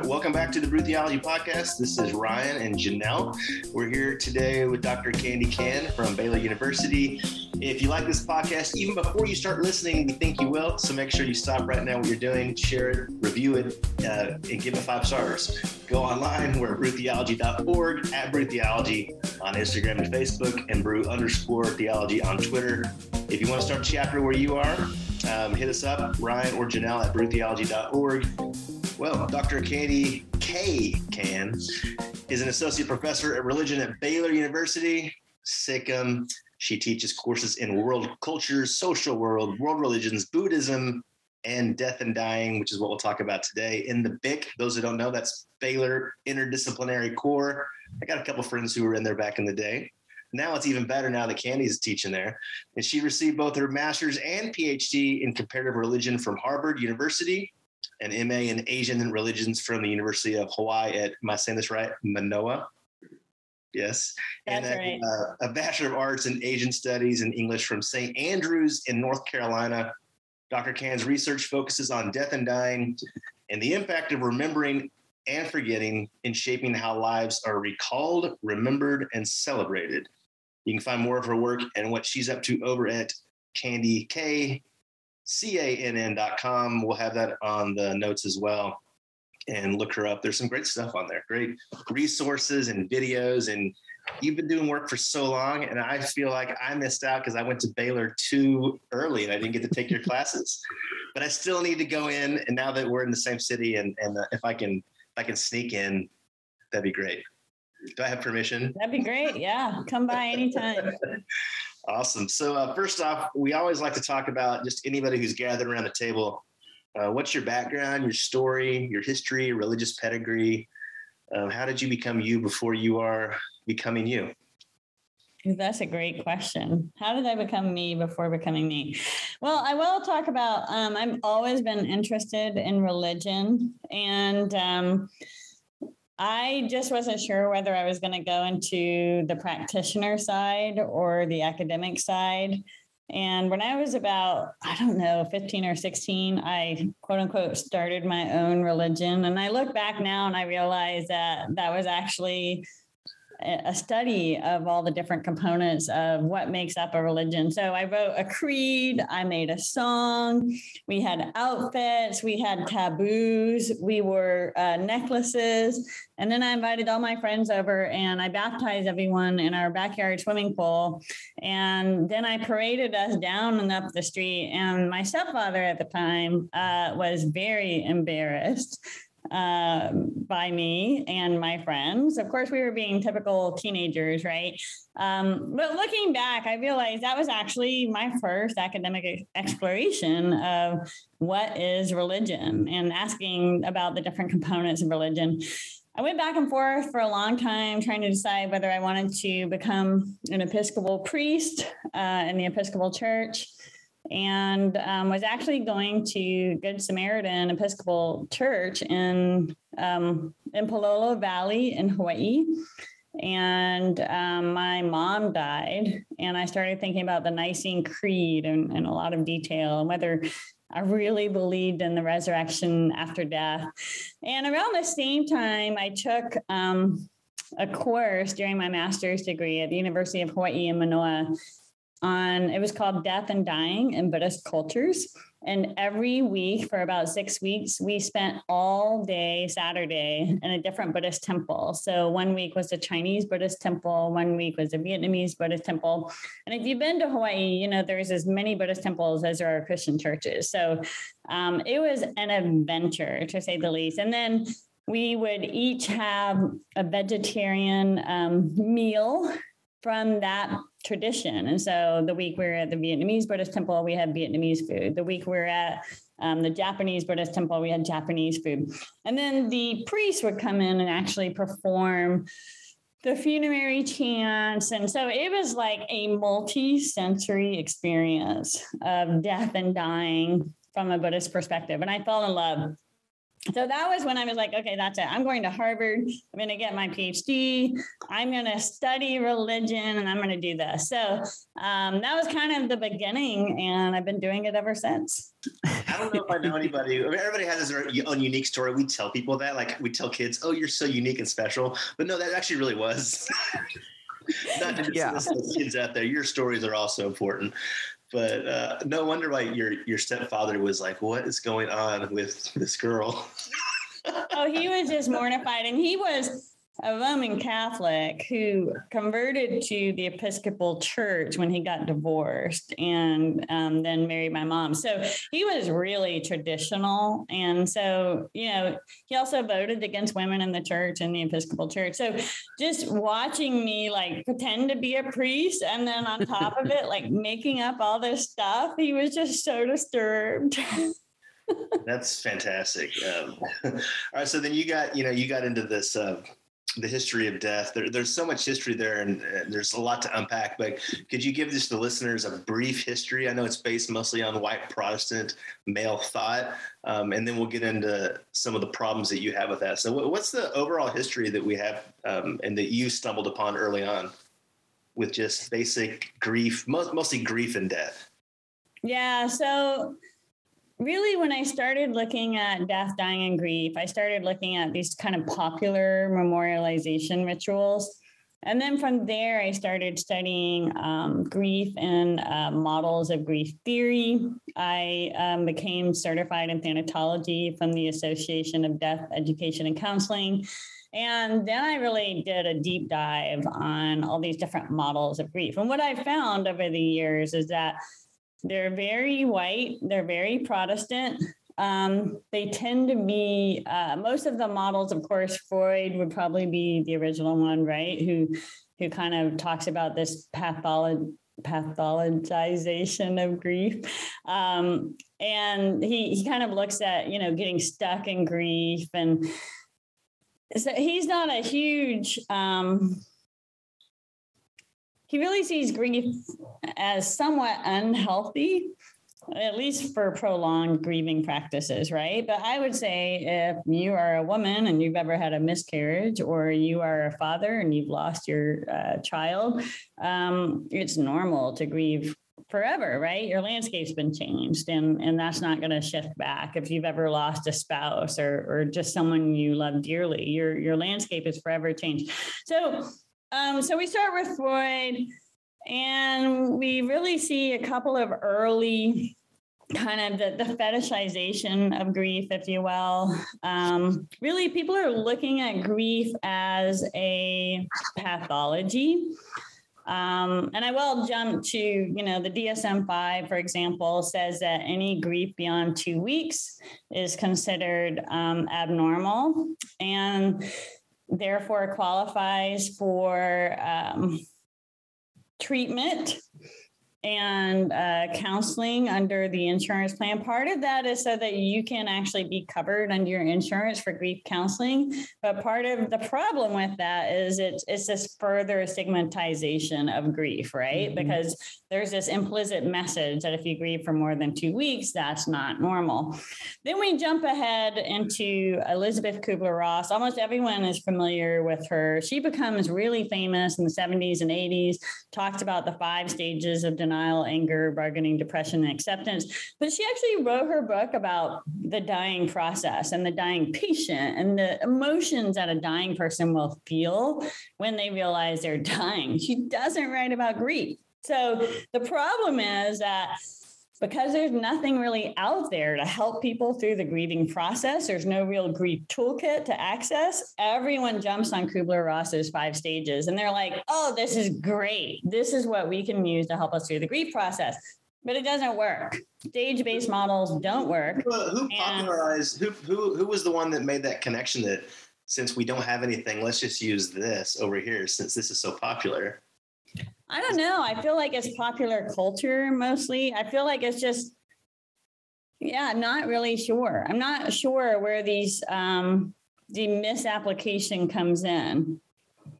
right, welcome back to the Brew Theology Podcast. This is Ryan and Janelle. We're here today with Dr. Candi Cann from Baylor University. If you like this podcast, even before you start listening, we think you will. So make sure you stop right now what you're doing, share it, review it, uh, and give it five stars. Go online. We're at brewtheology.org, at Brew Theology on Instagram and Facebook, and brew underscore theology on Twitter. If you want to start a chapter where you are, um, hit us up, Ryan or Janelle at brewtheology.org. Well, Dr. Candi K. Cann is an associate professor at religion at Baylor University, SICM. She teaches courses in world cultures, social world, world religions, Buddhism, and death and dying, which is what we'll talk about today. In the BIC, those who don't know, that's Baylor Interdisciplinary Core. I got a couple friends who were in there back in the day. Now it's even better now that Candi's teaching there. And she received both her master's and PhD in comparative religion from Harvard University an MA in Asian religions from the University of Hawaii at, am I saying this right? Manoa. Yes. That's and then, right. uh, a Bachelor of Arts in Asian Studies and English from St. Andrews in North Carolina. Dr. Cann's research focuses on death and dying and the impact of remembering and forgetting in shaping how lives are recalled, remembered, and celebrated. You can find more of her work and what she's up to over at Candi K cann.com. We'll have that on the notes as well. And look her up. There's some great stuff on there, great resources and videos. And you've been doing work for so long, and I feel like I missed out because I went to Baylor too early and I didn't get to take your classes. But I still need to go in. And now that we're in the same city, and and uh, if I can if I can sneak in, that'd be great. Do I have permission? That'd be great. Yeah, come by anytime. Awesome. So, uh, first off, we always like to talk about just anybody who's gathered around the table. Uh, what's your background, your story, your history, religious pedigree? Uh, how did you become you before you are becoming you? That's a great question. How did I become me before becoming me? Well, I will talk about. Um, I've always been interested in religion, and um, I just wasn't sure whether I was going to go into the practitioner side or the academic side. And when I was about, I don't know, 15 or 16, I quote unquote started my own religion. And I look back now and I realize that that was actually a study of all the different components of what makes up a religion. So I wrote a creed, I made a song, we had outfits, we had taboos, we were uh, necklaces. And then I invited all my friends over and I baptized everyone in our backyard swimming pool. And then I paraded us down and up the street. And my stepfather at the time uh, was very embarrassed um, by me and my friends. Of course, we were being typical teenagers, right? Um, but looking back, I realized that was actually my first academic exploration of what is religion and asking about the different components of religion. I went back and forth for a long time trying to decide whether I wanted to become an Episcopal priest uh, in the Episcopal Church and um, was actually going to Good Samaritan Episcopal Church in um, in Palolo Valley in Hawaii. And um, my mom died, and I started thinking about the Nicene Creed in, a lot of detail and whether I really believed in the resurrection after death. And around the same time, I took um, a course during my master's degree at the University of Hawaii in Manoa on it was called Death and Dying in Buddhist Cultures. And every week for about six weeks, we spent all day Saturday in a different Buddhist temple. So one week was a Chinese Buddhist temple, one week was a Vietnamese Buddhist temple. And if you've been to Hawaii, you know, there's as many Buddhist temples as there are Christian churches. So um, it was an adventure to say the least. And then we would each have a vegetarian um, meal from that tradition. And so the week we are at the Vietnamese Buddhist temple, we had Vietnamese food. The week we are at um, the Japanese Buddhist temple, we had Japanese food. And then the priest would come in and actually perform the funerary chants. And so it was like a multi sensory experience of death and dying from a Buddhist perspective. And I fell in love so that was when I was like, okay, that's it. I'm going to Harvard. I'm going to get my PhD. I'm going to study religion and I'm going to do this. So um, that was kind of the beginning, and I've been doing it ever since. I don't know if I know anybody. I mean, everybody has their own unique story. We tell people that, like we tell kids, "Oh, you're so unique and special," but no, that actually really was. Not to yeah. kids out there, your stories are also important but uh, no wonder why your your stepfather was like, "What is going on with this girl?" oh, he was just mortified, and he was a Roman Catholic who converted to the Episcopal Church when he got divorced and um, then married my mom. So he was really traditional. And so, you know, he also voted against women in the church and the Episcopal Church. So just watching me like pretend to be a priest and then on top of it, like making up all this stuff, he was just so disturbed. That's fantastic. Um, all right, so then you got you know you got into this uh, the history of death. There, there's so much history there, and, and, there's a lot to unpack. But could you give just the listeners a brief history? I know it's based mostly on white Protestant male thought, um, and then we'll get into some of the problems that you have with that. So, what's the overall history that we have, um, and that you stumbled upon early on with just basic grief, mostly grief and death? Yeah. So really when I started looking at death, dying, and grief, I started looking at these kind of popular memorialization rituals. And then from there, I started studying um, grief and uh, models of grief theory. I um, became certified in thanatology from the Association of Death Education and Counseling. And then I really did a deep dive on all these different models of grief. And what I found over the years is that they're very white, they're very Protestant. Um, they tend to be uh, most of the models, of course, Freud would probably be the original one, right? Who who kind of talks about this pathology pathologization of grief. Um, and he he kind of looks at, you know, getting stuck in grief and so he's not a huge um, he really sees grief as somewhat unhealthy at least for prolonged grieving practices, right? But I would say if you are a woman and you've ever had a miscarriage, or you are a father and you've lost your uh, child, um, it's normal to grieve forever, right? Your landscape's been changed, and and that's not going to shift back. If you've ever lost a spouse or or just someone you love dearly, your your landscape is forever changed. So um, so we start with Freud, and we really see a couple of early kind of the, the fetishization of grief, if you will. Um, really, people are looking at grief as a pathology. Um, and I will jump to, you know, the DSM 5, for example, says that any grief beyond two weeks is considered um, abnormal. And therefore qualifies for um, treatment and uh, counseling under the insurance plan. Part of that is so that you can actually be covered under your insurance for grief counseling. But part of the problem with that is it's it's this further stigmatization of grief, right? Mm-hmm. Because there's this implicit message that if you grieve for more than two weeks, that's not normal. Then we jump ahead into Elizabeth Kubler Ross. Almost everyone is familiar with her. She becomes really famous in the 70s and 80s, talked about the five stages of denial, anger, bargaining, depression, and acceptance. But she actually wrote her book about the dying process and the dying patient and the emotions that a dying person will feel when they realize they're dying. She doesn't write about grief. So the problem is that because there's nothing really out there to help people through the grieving process, there's no real grief toolkit to access. Everyone jumps on Kubler Ross's five stages and they're like, oh, this is great. This is what we can use to help us through the grief process. But it doesn't work. Stage based models don't work. Who, who popularized, who, who, who was the one that made that connection that since we don't have anything, let's just use this over here since this is so popular? I don't know. I feel like it's popular culture mostly. I feel like it's just, yeah, I'm not really sure. I'm not sure where these um, the misapplication comes in.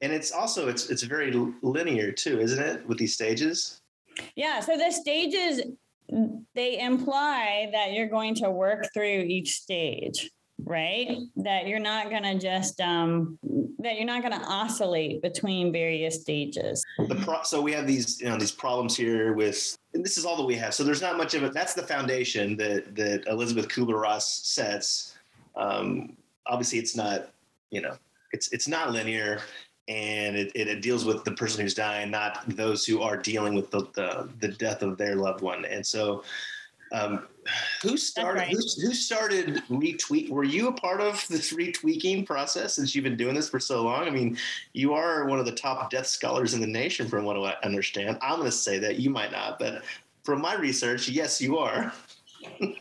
And it's also it's it's very linear too, isn't it? With these stages. Yeah. So the stages they imply that you're going to work through each stage. Right? That you're not going to just um, that you're not going to oscillate between various stages. The pro- so we have these you know these problems here with this is all that we have. So there's not much of it. That's the foundation that that Elizabeth Kubler Ross sets. Um, obviously, it's not you know it's it's not linear and it, it, it, deals with the person who's dying, not those who are dealing with the, the, the death of their loved one. And so um, who started? Right. Who, who, started retweak? Were you a part of this retweaking process since you've been doing this for so long? I mean, you are one of the top death scholars in the nation, from what I understand. I'm going to say that you might not, but from my research, yes, you are.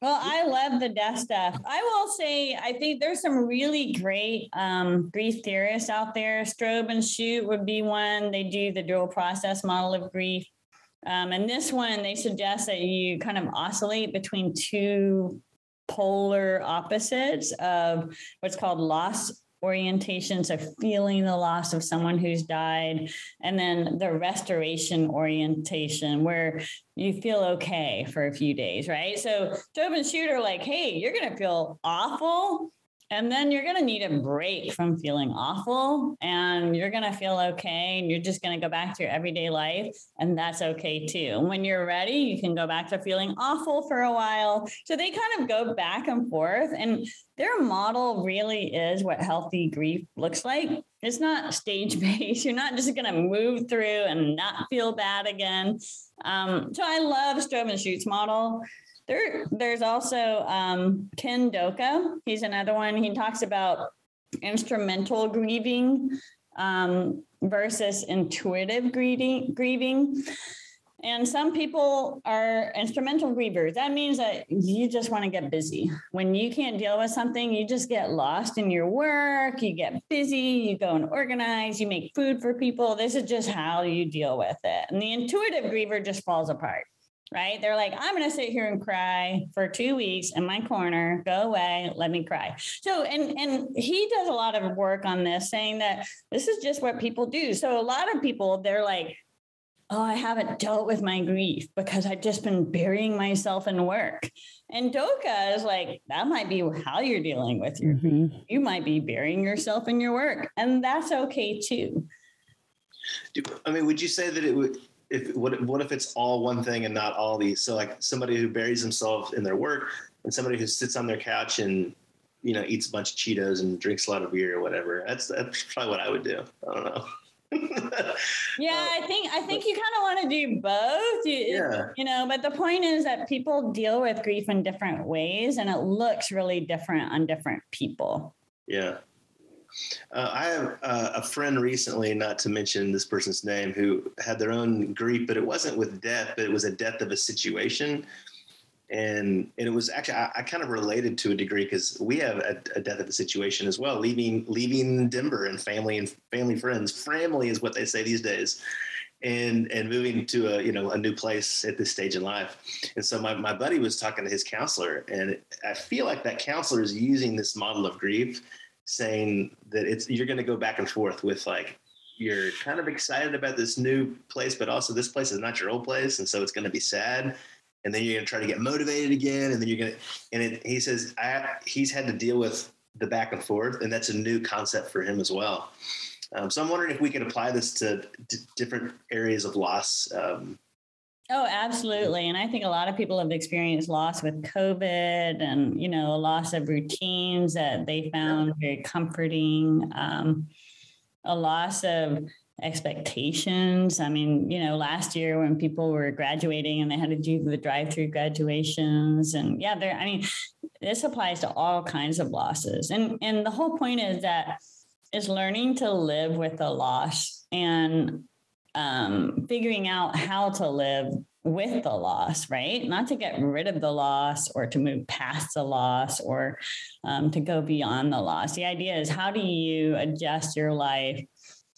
Well, I love the death stuff. I will say, I think there's some really great um, grief theorists out there. Stroebe and Schut would be one. They do the dual process model of grief. Um, and this one, they suggest that you kind of oscillate between two polar opposites of what's called loss orientation, so feeling the loss of someone who's died, and then the restoration orientation, where you feel okay for a few days, right? So Job and Shooter, like, hey, you're gonna feel awful and then you're going to need a break from feeling awful and you're going to feel okay. And you're just going to go back to your everyday life. And that's okay too. when you're ready, you can go back to feeling awful for a while. So they kind of go back and forth. And their model really is what healthy grief looks like. It's not stage based. You're not just going to move through and not feel bad again. Um, so I love Stroebe and Schut's model. There, there's also um, Ken Doka. He's another one. He talks about instrumental grieving um, versus intuitive grieving. grieving. And some people are instrumental grievers. That means that you just want to get busy. When you can't deal with something, you just get lost in your work, you get busy, you go and organize, you make food for people. This is just how you deal with it. And the intuitive griever just falls apart right? They're like, I'm going to sit here and cry for two weeks in my corner. Go away, let me cry. So, and and he does a lot of work on this, saying that this is just what people do. So, a lot of people, they're like, oh, I haven't dealt with my grief because I've just been burying myself in work. And Doka is like, that might be how you're dealing with your mm-hmm. grief. You might be burying yourself in your work, and that's okay too. I mean, would you say that it would if what what if it's all one thing and not all these? So like somebody who buries themselves in their work and somebody who sits on their couch and you know eats a bunch of Cheetos and drinks a lot of beer or whatever. That's that's probably what I would do. I don't know. yeah, uh, I think I think you kind of want to do both. You, yeah. you know, but the point is that people deal with grief in different ways, and it looks really different on different people. Yeah. Uh, I have uh, a friend recently, not to mention this person's name, who had their own grief, but it wasn't with death, but it was a death of a situation. And, and it was actually I, I kind of related to a degree because we have a, a, death of a situation as well, leaving leaving Denver and family and family friends. Family is what they say these days, and and moving to a you know a new place at this stage in life. And so my, my buddy was talking to his counselor, and I feel like that counselor is using this model of grief saying that it's you're going to go back and forth with like you're kind of excited about this new place, but also this place is not your old place, and so it's going to be sad. And then you're going to try to get motivated again, and then you're going to. And it, he says I, he's had to deal with the back and forth, and that's a new concept for him as well. Um, so I'm wondering if we can apply this to d- different areas of loss um, Oh, absolutely. And I think a lot of people have experienced loss with COVID and, you know, a loss of routines that they found very comforting, um, a loss of expectations. I mean, you know, last year when people were graduating and they had to do the drive-through graduations and yeah, there I mean, this applies to all kinds of losses. And and the whole point is that is learning to live with the loss and um, figuring out how to live with the loss, right? Not to get rid of the loss or to move past the loss or um, to go beyond the loss. The idea is how do you adjust your life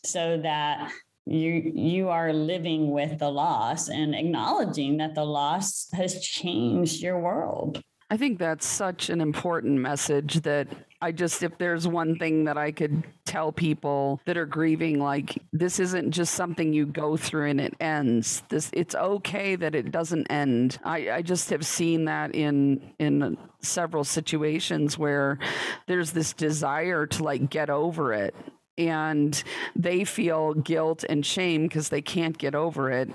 so that you you are living with the loss and acknowledging that the loss has changed your world. I think that's such an important message that I just, if there's one thing that I could tell people that are grieving, like this isn't just something you go through and it ends. This, it's okay that it doesn't end. I, I just have seen that in in several situations where there's this desire to like get over it and they feel guilt and shame because they can't get over it.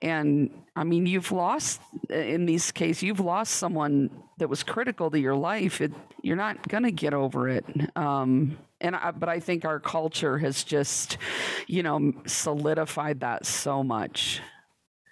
And I mean, you've lost, in these cases, you've lost someone that was critical to your life. It, you're not going to get over it. Um, and I, but I think our culture has just, you know, solidified that so much.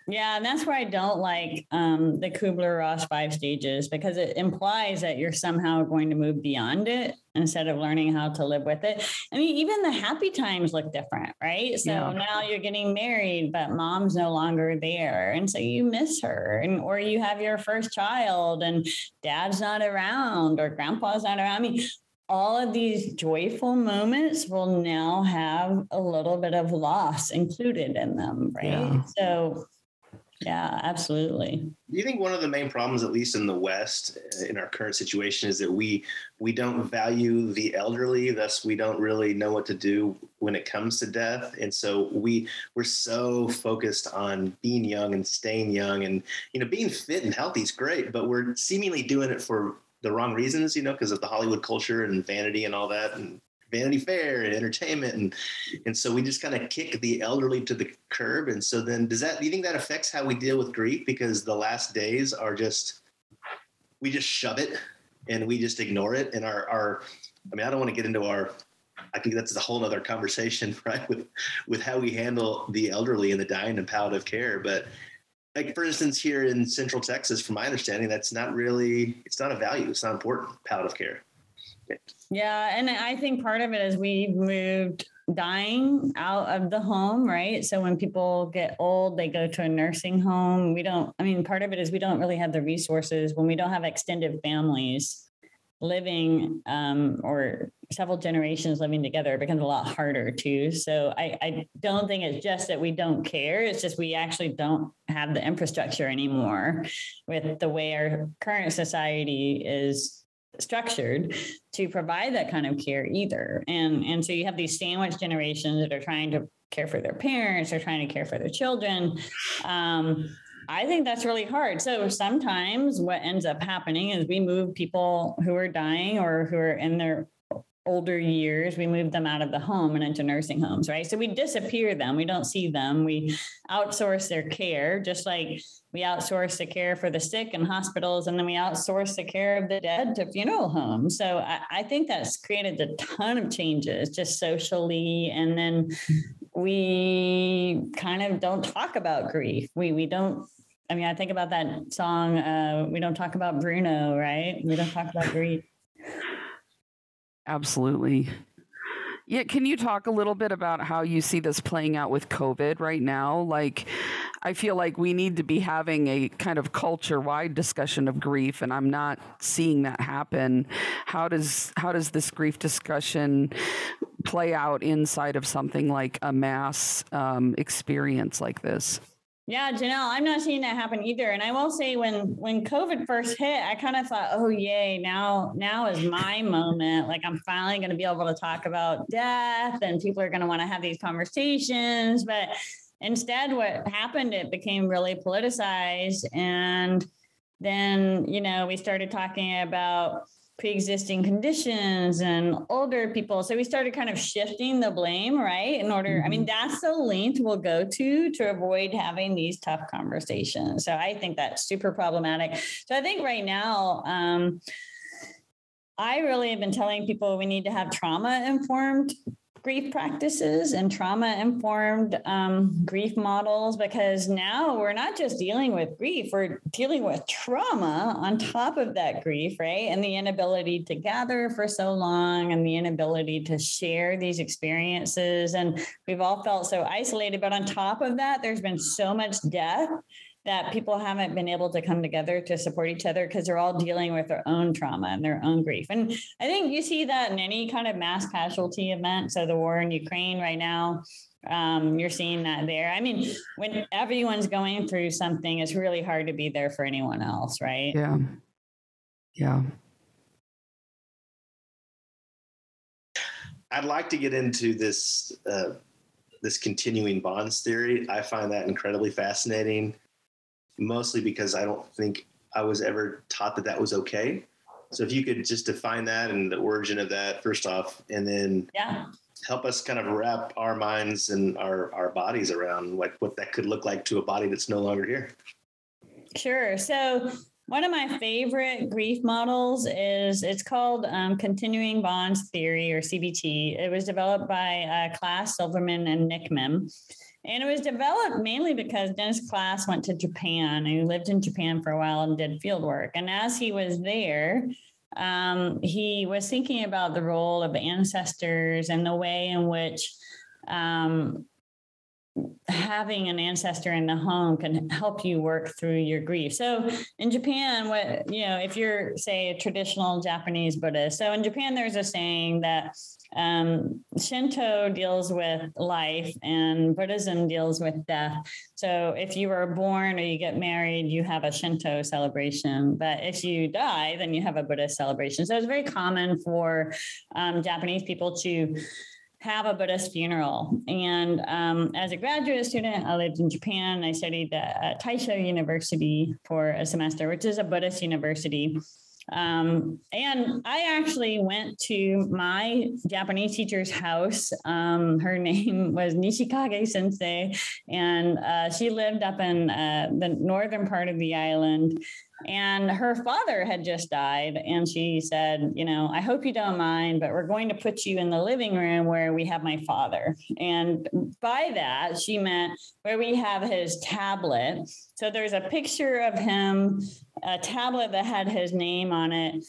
Yeah, and that's where I don't like um, the Kubler Ross five stages because it implies that you're somehow going to move beyond it instead of learning how to live with it. I mean, even the happy times look different, right? So yeah. now you're getting married, but mom's no longer there. And so you miss her. And or you have your first child and dad's not around or grandpa's not around. I mean, all of these joyful moments will now have a little bit of loss included in them, right? Yeah. So yeah, absolutely. Do you think one of the main problems, at least in the West, eh, in our current situation, is that we we don't value the elderly, thus we don't really know what to do when it comes to death, and so we we're so focused on being young and staying young, and you know, being fit and healthy is great, but we're seemingly doing it for the wrong reasons, you know, because of the Hollywood culture and vanity and all that, and Vanity Fair and entertainment, and and so we just kind of kick the elderly to the curb. And so then, does that? Do you think that affects how we deal with grief? Because the last days are just we just shove it and we just ignore it. And our our, I mean, I don't want to get into our. I think that's a whole other conversation, right? With with how we handle the elderly and the dying and palliative care, but like for instance here in central texas from my understanding that's not really it's not a value it's not important palliative care yeah. And I think part of it is we moved dying out of the home, right? So when people get old, they go to a nursing home. We don't, I mean, part of it is we don't really have the resources when we don't have extended families living um, or several generations living together it becomes a lot harder too so I, I don't think it's just that we don't care it's just we actually don't have the infrastructure anymore with the way our current society is structured to provide that kind of care either. And and so you have these sandwich generations that are trying to care for their parents, they're trying to care for their children. Um, I think that's really hard. So sometimes what ends up happening is we move people who are dying or who are in their older years, we move them out of the home and into nursing homes, right? So we disappear them. We don't see them. We outsource their care, just like we outsource the care for the sick in hospitals, and then we outsource the care of the dead to funeral homes. So I, I think that's created a ton of changes just socially. And then we kind of don't talk about grief. We we don't I mean, I think about that song, uh, We Don't Talk About Bruno, right? We don't talk about grief. Absolutely. Yeah, can you talk a little bit about how you see this playing out with COVID right now? Like, I feel like we need to be having a kind of culture wide discussion of grief, and I'm not seeing that happen. How does how does this grief discussion play out inside of something like a mass um, experience like this? Yeah, Janelle, I'm not seeing that happen either. And I will say when when COVID first hit, I kind of thought, oh yay, now now is my moment. Like I'm finally gonna be able to talk about death and people are gonna want to have these conversations. But instead, what happened, it became really politicized. And then, you know, we started talking about pre-existing conditions and older people. So we started kind of shifting the blame right in order i mean mm-hmm. that's the length we'll go to to avoid having these tough conversations. So i think that's super problematic. So i think right now um, I really have been telling people we need to have trauma informed grief practices and trauma informed um, grief models because now we're not just dealing with grief, we're dealing with trauma on top of that grief, right? And the inability to gather for so long and the inability to share these experiences. And we've all felt so isolated. But on top of that, there's been so much death that people haven't been able to come together to support each other because they're all dealing with their own trauma and their own grief. And I think you see that in any kind of mass casualty event. So the war in Ukraine right now, um, you're seeing that there. I mean, when everyone's going through something, it's really hard to be there for anyone else, right? Yeah. Yeah. I'd like to get into this uh, this continuing bonds theory. I find that incredibly fascinating, mostly because I don't think I was ever taught that that was okay. So if you could just define that and the origin of that first off, and then yeah help us kind of wrap our minds and our, our bodies around like what that could look like to a body that's no longer here. Sure. So one of my favorite grief models is it's called um, Continuing Bonds Theory or CBT. It was developed by uh, Klass Silverman and Nickman. And it was developed mainly because Dennis Klass went to Japan and he lived in Japan for a while and did field work. And as he was there, um, he was thinking about the role of ancestors and the way in which um, having an ancestor in the home can help you work through your grief. So in Japan, what you know, if you're say a traditional Japanese Buddhist, so in Japan there's a saying that um, Shinto deals with life and Buddhism deals with death. So if you are born or you get married, you have a Shinto celebration. But if you die, then you have a Buddhist celebration. So it's very common for um, Japanese people to have a Buddhist funeral. And um, as a graduate student, I lived in Japan. I studied at Taisho University for a semester, which is a Buddhist university. Um, and I actually went to my Japanese teacher's house. Um, her name was Nishikage Sensei, and uh, she lived up in uh, the northern part of the island. And her father had just died. And she said, You know, I hope you don't mind, but we're going to put you in the living room where we have my father. And by that, she meant where we have his tablet. So there's a picture of him, a tablet that had his name on it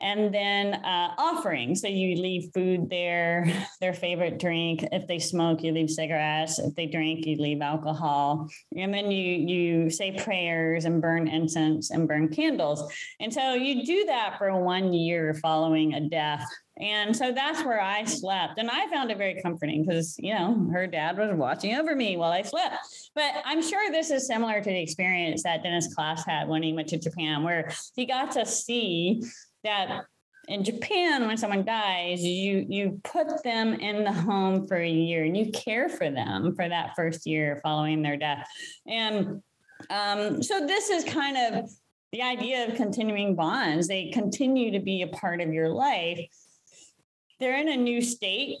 and then uh, offerings. So you leave food there, their favorite drink. If they smoke, you leave cigarettes. If they drink, you leave alcohol. And then you you say prayers and burn incense and burn candles. And so you do that for one year following a death. And so that's where I slept. And I found it very comforting because, you know, her dad was watching over me while I slept. But I'm sure this is similar to the experience that Dennis Klass had when he went to Japan, where he got to see that in Japan, when someone dies, you you put them in the home for a year and you care for them for that first year following their death. And um, so this is kind of the idea of continuing bonds. They continue to be a part of your life. They're in a new state.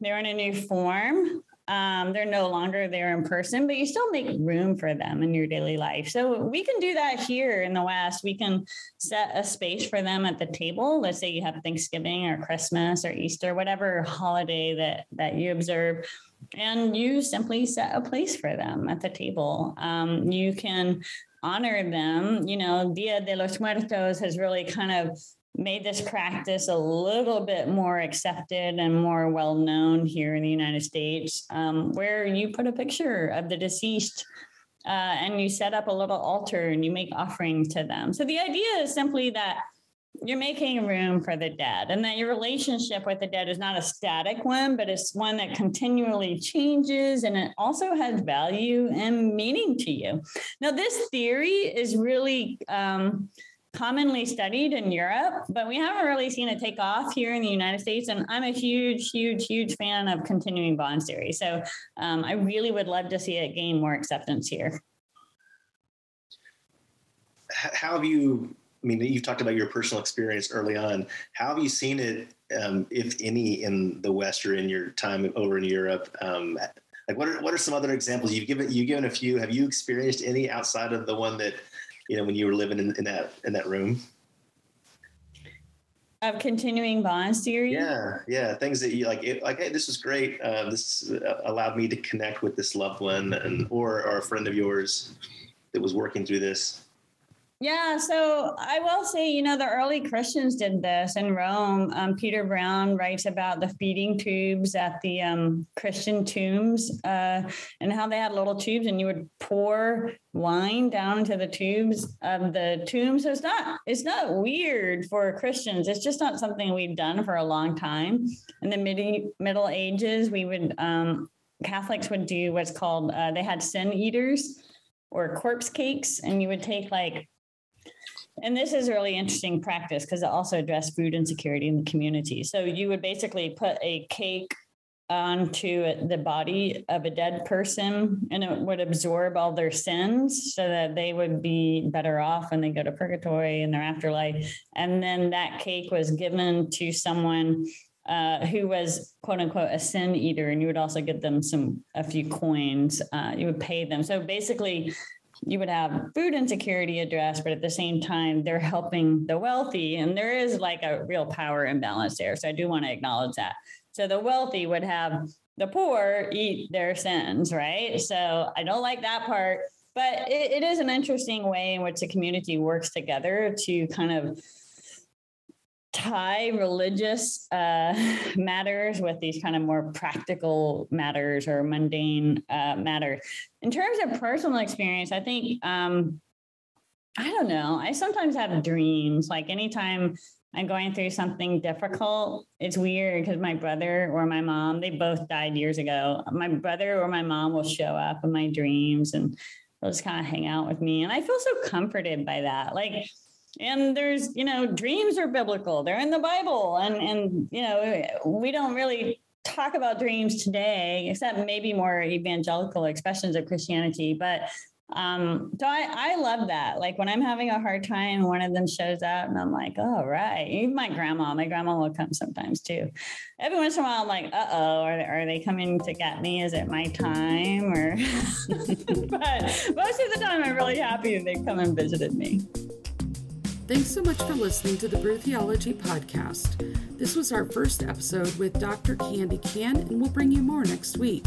They're in a new form. Um, they're no longer there in person, but you still make room for them in your daily life. So we can do that here in the West. We can set a space for them at the table. Let's say you have Thanksgiving or Christmas or Easter, whatever holiday that that you observe, and you simply set a place for them at the table. Um, you can honor them. You know, Dia de los Muertos has really kind of made this practice a little bit more accepted and more well known here in the United States, um, where you put a picture of the deceased. Uh, and you set up a little altar and you make offerings to them. So the idea is simply that you're making room for the dead and that your relationship with the dead is not a static one, but it's one that continually changes and it also has value and meaning to you. Now, this theory is really um, commonly studied in Europe, but we haven't really seen it take off here in the United States. And I'm a huge, huge, huge fan of continuing bonds theory. So um, I really would love to see it gain more acceptance here. How have you? I mean, you've talked about your personal experience early on. How have you seen it, um, if any, in the West or in your time over in Europe? Um, like, what are what are some other examples you've given? You've given a few. Have you experienced any outside of the one that you know, when you were living in, in that in that room? Of continuing bonds theory. Yeah, yeah, things that you like. It, like, hey, this was great. Uh, this allowed me to connect with this loved one, and or or a friend of yours that was working through this. Yeah, so I will say, you know, the early Christians did this in Rome. Um, Peter Brown writes about the feeding tubes at the um, Christian tombs uh, and how they had little tubes, and you would pour wine down into the tubes of the tombs. So it's not it's not weird for Christians. It's just not something we've done for a long time. In the mid- Middle Ages, we would um, Catholics would do what's called uh, they had sin eaters or corpse cakes, and you would take like and this is really interesting practice because it also addressed food insecurity in the community. So you would basically put a cake onto the body of a dead person and it would absorb all their sins so that they would be better off when they go to purgatory in their afterlife. And then that cake was given to someone uh, who was quote unquote a sin eater. And you would also give them some a few coins uh, you would pay them. So basically you would have food insecurity addressed, but at the same time, they're helping the wealthy. And there is like a real power imbalance there. So I do want to acknowledge that. So the wealthy would have the poor eat their sins, right? So I don't like that part, but it, it is an interesting way in which the community works together to kind of tie religious uh, matters with these kind of more practical matters or mundane uh, matters. In terms of personal experience, I think um, I don't know. I sometimes have dreams. Like anytime I'm going through something difficult, it's weird because my brother or my mom, they both died years ago. My brother or my mom will show up in my dreams and they'll just kind of hang out with me. And I feel so comforted by that. Like, and there's, you know, dreams are biblical. They're in the Bible. And and you know, we don't really talk about dreams today, except maybe more evangelical expressions of Christianity. But um, so I, I love that. Like when I'm having a hard time, one of them shows up and I'm like, oh, right. Even my grandma, my grandma will come sometimes too. Every once in a while, I'm like, uh oh, are, are they coming to get me? Is it my time? Or, but most of the time, I'm really happy that they've come and visited me. Thanks so much for listening to the Brew Theology Podcast. This was our first episode with Dr. Candi Cann, and we'll bring you more next week.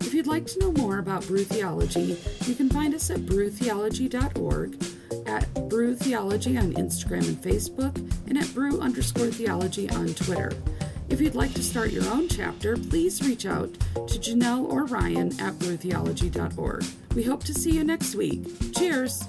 If you'd like to know more about Brew Theology, you can find us at brewtheology.org, at Brew Theology on Instagram and Facebook, and at Brew underscore theology on Twitter. If you'd like to start your own chapter, please reach out to Janelle or Ryan at brewtheology.org. We hope to see you next week. Cheers!